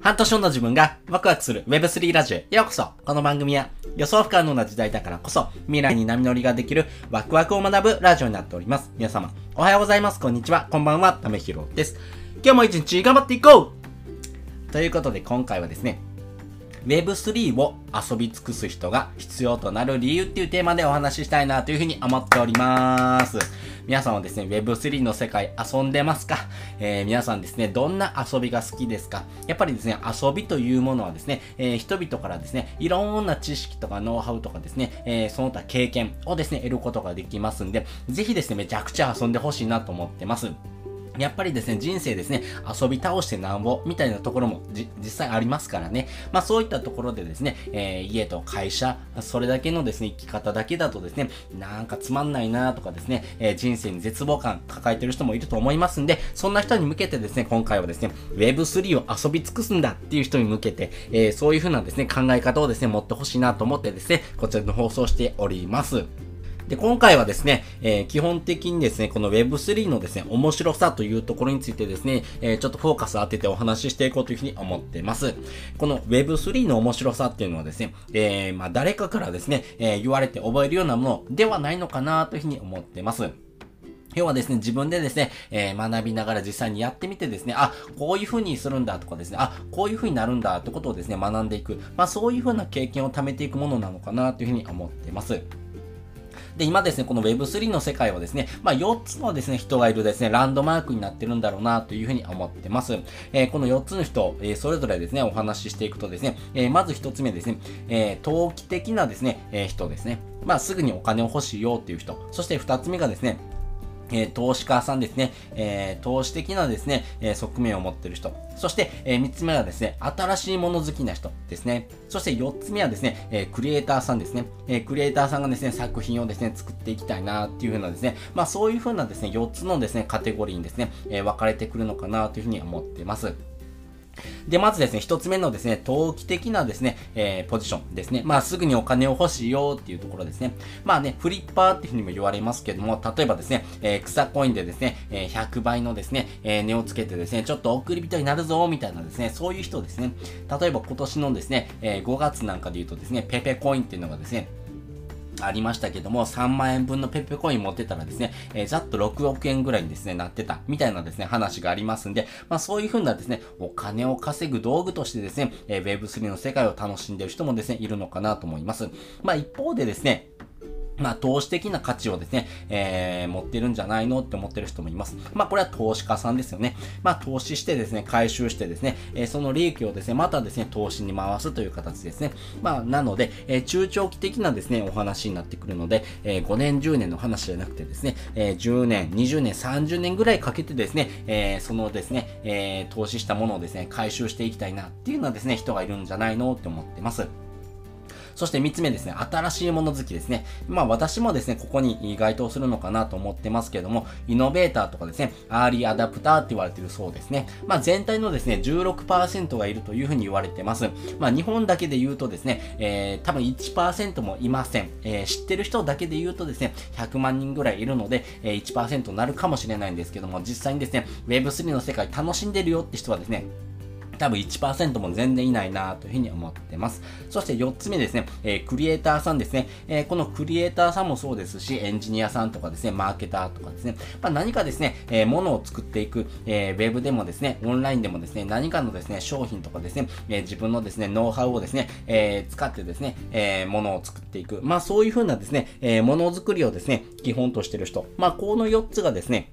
半年後の自分がワクワクする Web3 ラジオへようこそこの番組は予想不可能な時代だからこそ未来に波乗りができるワクワクを学ぶラジオになっております。皆様、おはようございます。こんにちは。こんばんは。ためひろです。今日も一日頑張っていこうということで今回はですね、Web3 を遊び尽くす人が必要となる理由っていうテーマでお話ししたいなというふうに思っております。皆さんはですね、Web3 の世界遊んでますか、えー、皆さんですね、どんな遊びが好きですか？やっぱりですね、遊びというものはですね、えー、人々からですね、いろんな知識とかノウハウとかですね、えー、その他経験をですね、得ることができますんで、ぜひですね、めちゃくちゃ遊んでほしいなと思ってます。やっぱりですね、人生ですね、遊び倒してなんぼみたいなところも実際ありますからね。まあそういったところでですね、えー、家と会社、それだけのですね、生き方だけだとですね、なんかつまんないなとかですね、えー、人生に絶望感抱えてる人もいると思いますんで、そんな人に向けてですね、今回はですね、Web3 を遊び尽くすんだっていう人に向けて、えー、そういう風なですね、考え方をですね、持ってほしいなと思ってですね、こちらの放送しております。で、今回はですね、えー、基本的にですね、この Web3 のですね、面白さというところについてですね、えー、ちょっとフォーカス当ててお話ししていこうというふうに思ってます。この Web3 の面白さっていうのはですね、えー、まあ誰かからですね、えー、言われて覚えるようなものではないのかなというふうに思ってます。要はですね、自分でですね、えー、学びながら実際にやってみてですね、あ、こういう風にするんだとかですね、あ、こういう風になるんだってことをですね、学んでいく。まあそういう風な経験を貯めていくものなのかなというふうに思ってます。で、今ですね、この Web3 の世界はですね、まあ、4つのですね、人がいるですね、ランドマークになってるんだろうな、というふうに思ってます。えー、この4つの人、えー、それぞれですね、お話ししていくとですね、えー、まず1つ目ですね、え投機的なですね、え人ですね。まあ、すぐにお金を欲しいよっていう人。そして2つ目がですね、え、投資家さんですね、えー、投資的なですね、えー、側面を持ってる人。そして、えー、3つ目はですね、新しいもの好きな人ですね。そして4つ目はですね、え、クリエイターさんですね。え、クリエイターさんがですね、作品をですね、作っていきたいなっていうふうなですね、まあそういうふうなですね、4つのですね、カテゴリーにですね、え、分かれてくるのかなというふうに思っています。で、まずですね、一つ目のですね、投機的なですね、えー、ポジションですね。まあ、すぐにお金を欲しいよっていうところですね。まあね、フリッパーっていうふうにも言われますけども、例えばですね、えー、草コインでですね、えー、100倍のですね、えー、値をつけてですね、ちょっと送り人になるぞ、みたいなですね、そういう人ですね。例えば今年のですね、えー、5月なんかで言うとですね、ペペコインっていうのがですね、ありましたけども、3万円分のペッペコイン持ってたらですね、えー、ざっと6億円ぐらいにですね、なってた、みたいなですね、話がありますんで、まあそういうふうなですね、お金を稼ぐ道具としてですね、えー、Web3 の世界を楽しんでる人もですね、いるのかなと思います。まあ一方でですね、まあ、投資的な価値をですね、えー、持ってるんじゃないのって思ってる人もいます。まあ、これは投資家さんですよね。まあ、投資してですね、回収してですね、えー、その利益をですね、またですね、投資に回すという形ですね。まあ、なので、えー、中長期的なですね、お話になってくるので、えー、5年、10年の話じゃなくてですね、えー、10年、20年、30年ぐらいかけてですね、えー、そのですね、えー、投資したものをですね、回収していきたいなっていうのはですね、人がいるんじゃないのって思ってます。そして3つ目ですね、新しいもの好きですね。まあ私もですね、ここに該当するのかなと思ってますけども、イノベーターとかですね、アーリーアダプターって言われてるそうですね。まあ全体のですね、16%がいるというふうに言われてます。まあ日本だけで言うとですね、えー、多分1%もいません。えー、知ってる人だけで言うとですね、100万人ぐらいいるので、えー、1%になるかもしれないんですけども、実際にですね、Web3 の世界楽しんでるよって人はですね、多分1%も全然いないなというふうに思ってます。そして4つ目ですね、えー、クリエイターさんですね、えー、このクリエイターさんもそうですし、エンジニアさんとかですね、マーケターとかですね、まあ、何かですね、えー、ものを作っていく、えー、ウェブでもですね、オンラインでもですね、何かのですね、商品とかですね、えー、自分のですね、ノウハウをですね、えー、使ってですね、えー、ものを作っていく。まあそういうふうなですね、えー、ものづくりをですね、基本としてる人。まあこの4つがですね、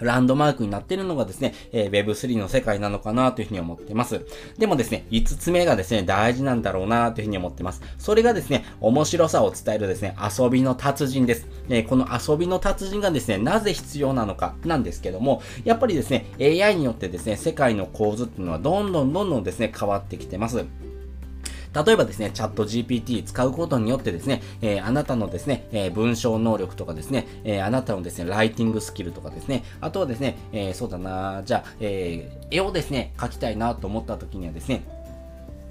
ランドマークになってるのがですね、えー、Web3 の世界なのかなというふうに思っています。でもですね、5つ目がですね、大事なんだろうなというふうに思っています。それがですね、面白さを伝えるですね、遊びの達人です。えー、この遊びの達人がですね、なぜ必要なのかなんですけども、やっぱりですね、AI によってですね、世界の構図っていうのはどんどんどんどんですね、変わってきてます。例えばですね、チャット GPT 使うことによってですね、えー、あなたのですね、えー、文章能力とかですね、えー、あなたのですね、ライティングスキルとかですね、あとはですね、えそうだなじゃあ、え絵をですね、描きたいなと思った時にはですね、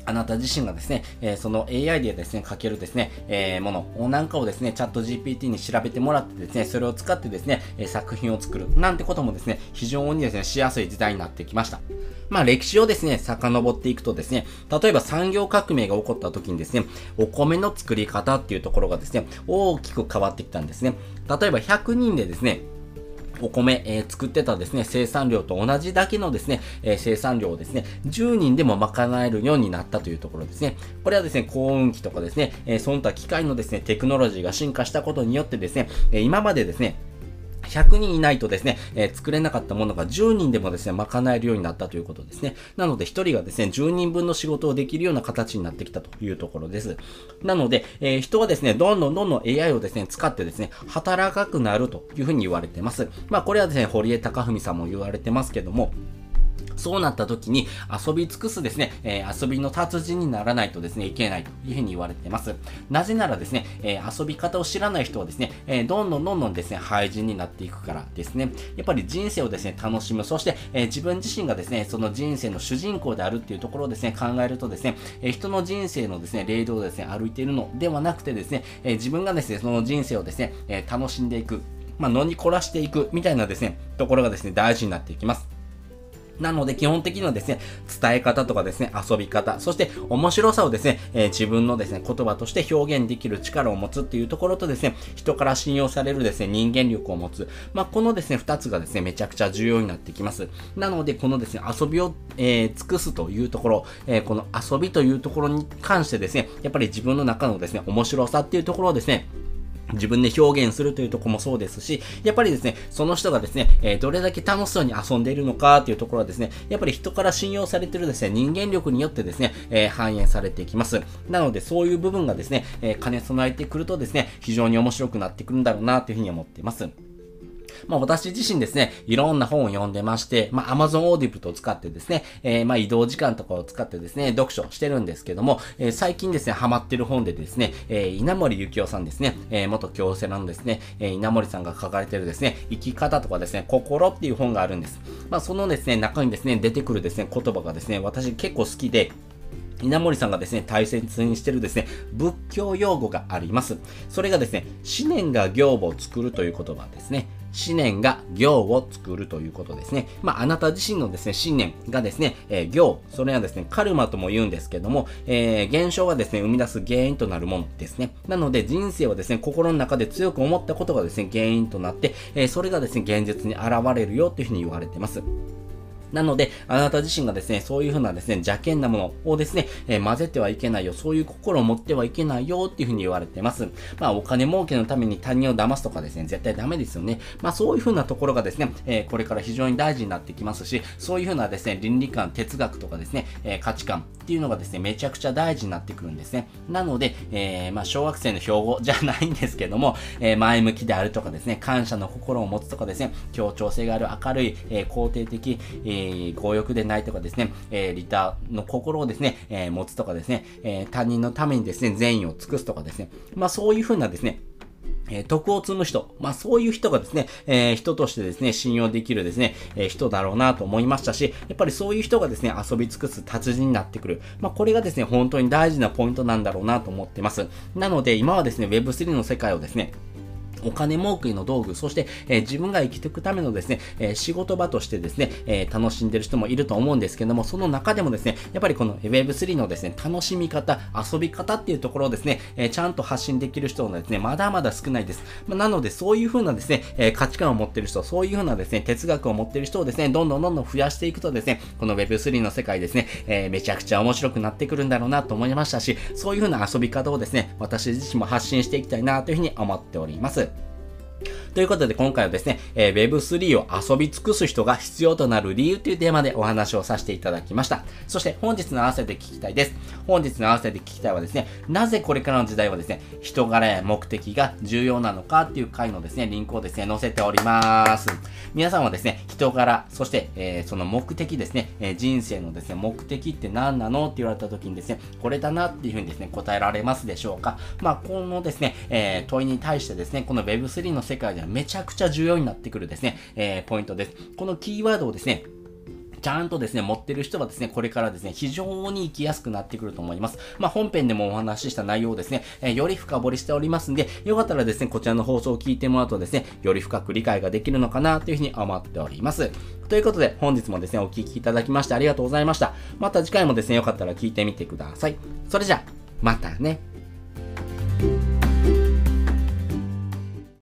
あなた自身がですね、えー、その AI でですね、書けるですね、えー、ものなんかをですね、チャット GPT に調べてもらってですね、それを使ってですね、え、作品を作るなんてこともですね、非常にですね、しやすい時代になってきました。まあ歴史をですね、遡っていくとですね、例えば産業革命が起こった時にですね、お米の作り方っていうところがですね、大きく変わってきたんですね。例えば100人でですね、お米、えー、作ってたですね、生産量と同じだけのですね、えー、生産量をですね、10人でも賄えるようになったというところですね。これはですね、幸運期とかですね、えー、その他機械のですね、テクノロジーが進化したことによってですね、え今までですね、100人いないとですね、えー、作れなかったものが10人でもですね、賄えるようになったということですね。なので1人がですね、10人分の仕事をできるような形になってきたというところです。なので、えー、人はですね、どんどんどんどん AI をですね、使ってですね、働かくなるというふうに言われてます。まあこれはですね、堀江貴文さんも言われてますけども、そうなった時に遊び尽くすですね、えー、遊びの達人にならないとですね、いけないというふうに言われています。なぜならですね、えー、遊び方を知らない人はですね、えー、どんどんどんどんですね、廃人になっていくからですね、やっぱり人生をですね、楽しむ、そして、え自分自身がですね、その人生の主人公であるっていうところをですね、考えるとですね、え人の人生のですね、霊道をですね、歩いているのではなくてですね、え自分がですね、その人生をですね、え楽しんでいく、まあ、野に凝らしていくみたいなですね、ところがですね、大事になっていきます。なので基本的にはですね、伝え方とかですね、遊び方、そして面白さをですね、えー、自分のですね、言葉として表現できる力を持つっていうところとですね、人から信用されるですね、人間力を持つ。まあ、このですね、二つがですね、めちゃくちゃ重要になってきます。なので、このですね、遊びを、えー、尽くすというところ、えー、この遊びというところに関してですね、やっぱり自分の中のですね、面白さっていうところをですね、自分で表現するというとこもそうですし、やっぱりですね、その人がですね、えー、どれだけ楽しそうに遊んでいるのかというところはですね、やっぱり人から信用されているですね、人間力によってですね、えー、反映されていきます。なので、そういう部分がですね、えー、兼ね備えてくるとですね、非常に面白くなってくるんだろうなというふうに思っています。まあ私自身ですね、いろんな本を読んでまして、まあ Amazon Audible を使ってですね、えー、まあ移動時間とかを使ってですね、読書してるんですけども、えー、最近ですね、ハマってる本でですね、えー、稲森幸雄さんですね、えー、元京セラのですね、えー、稲森さんが書かれてるですね、生き方とかですね、心っていう本があるんです。まあそのですね、中にですね、出てくるですね、言葉がですね、私結構好きで、稲森さんがですね、大切にしてるですね、仏教用語があります。それがですね、思念が行母を作るという言葉ですね。思念が行を作るということですね。まあ、あなた自身のですね、信念がですね、えー、行、それはですね、カルマとも言うんですけども、えー、現象がですね、生み出す原因となるものですね。なので、人生はですね、心の中で強く思ったことがですね、原因となって、えー、それがですね、現実に現れるよというふうに言われています。なので、あなた自身がですね、そういうふうなですね、邪険なものをですね、えー、混ぜてはいけないよ、そういう心を持ってはいけないよっていうふうに言われてます。まあ、お金儲けのために他人を騙すとかですね、絶対ダメですよね。まあ、そういうふうなところがですね、えー、これから非常に大事になってきますし、そういうふうなですね、倫理観、哲学とかですね、えー、価値観っていうのがですね、めちゃくちゃ大事になってくるんですね。なので、えー、まあ、小学生の標語 じゃないんですけども、えー、前向きであるとかですね、感謝の心を持つとかですね、協調性がある明るい、えー、肯定的、えー、強欲でないとかですね、えー、リターの心をですね、えー、持つとかですね、えー、他人のためにですね、善意を尽くすとかですね、まあそういうふうなですね、え徳を積む人。まあそういう人がですね、えー、人としてですね、信用できるですね、えー、人だろうなと思いましたし、やっぱりそういう人がですね、遊び尽くす達人になってくる。まあこれがですね、本当に大事なポイントなんだろうなと思ってます。なので今はですね、Web3 の世界をですね、お金儲けの道具、そして、え、自分が生きていくためのですね、え、仕事場としてですね、え、楽しんでる人もいると思うんですけども、その中でもですね、やっぱりこの Web3 のですね、楽しみ方、遊び方っていうところをですね、えちゃんと発信できる人がですね、まだまだ少ないです。ま、なので、そういう風なですね、え価値観を持ってる人、そういう風なですね、哲学を持ってる人をですね、どんどんどんどん増やしていくとですね、この Web3 の世界ですね、えめちゃくちゃ面白くなってくるんだろうなと思いましたし、そういう風な遊び方をですね、私自身も発信していきたいなというふうに思っております。ということで今回はですね、えー、Web3 を遊び尽くす人が必要となる理由というテーマでお話をさせていただきました。そして本日の合わせて聞きたいです。本日の合わせて聞きたいはですね、なぜこれからの時代はですね、人柄や目的が重要なのかっていう回のですね、リンクをですね、載せております。皆さんはですね、人柄、そして、えー、その目的ですね、えー、人生のですね、目的って何なのって言われた時にですね、これだなっていうふうにですね、答えられますでしょうか。まあ、このですね、え問いに対してですね、この Web3 の世界ではめちゃくちゃ重要になってくるですね、えー、ポイントです。このキーワードをですね、ちゃんとですね、持ってる人はですね、これからですね、非常に生きやすくなってくると思います。まあ、本編でもお話しした内容をですね、えー、より深掘りしておりますんで、よかったらですね、こちらの放送を聞いてもらうとですね、より深く理解ができるのかなというふうに思っております。ということで、本日もですね、お聴きいただきましてありがとうございました。また次回もですね、よかったら聞いてみてください。それじゃあ、またね。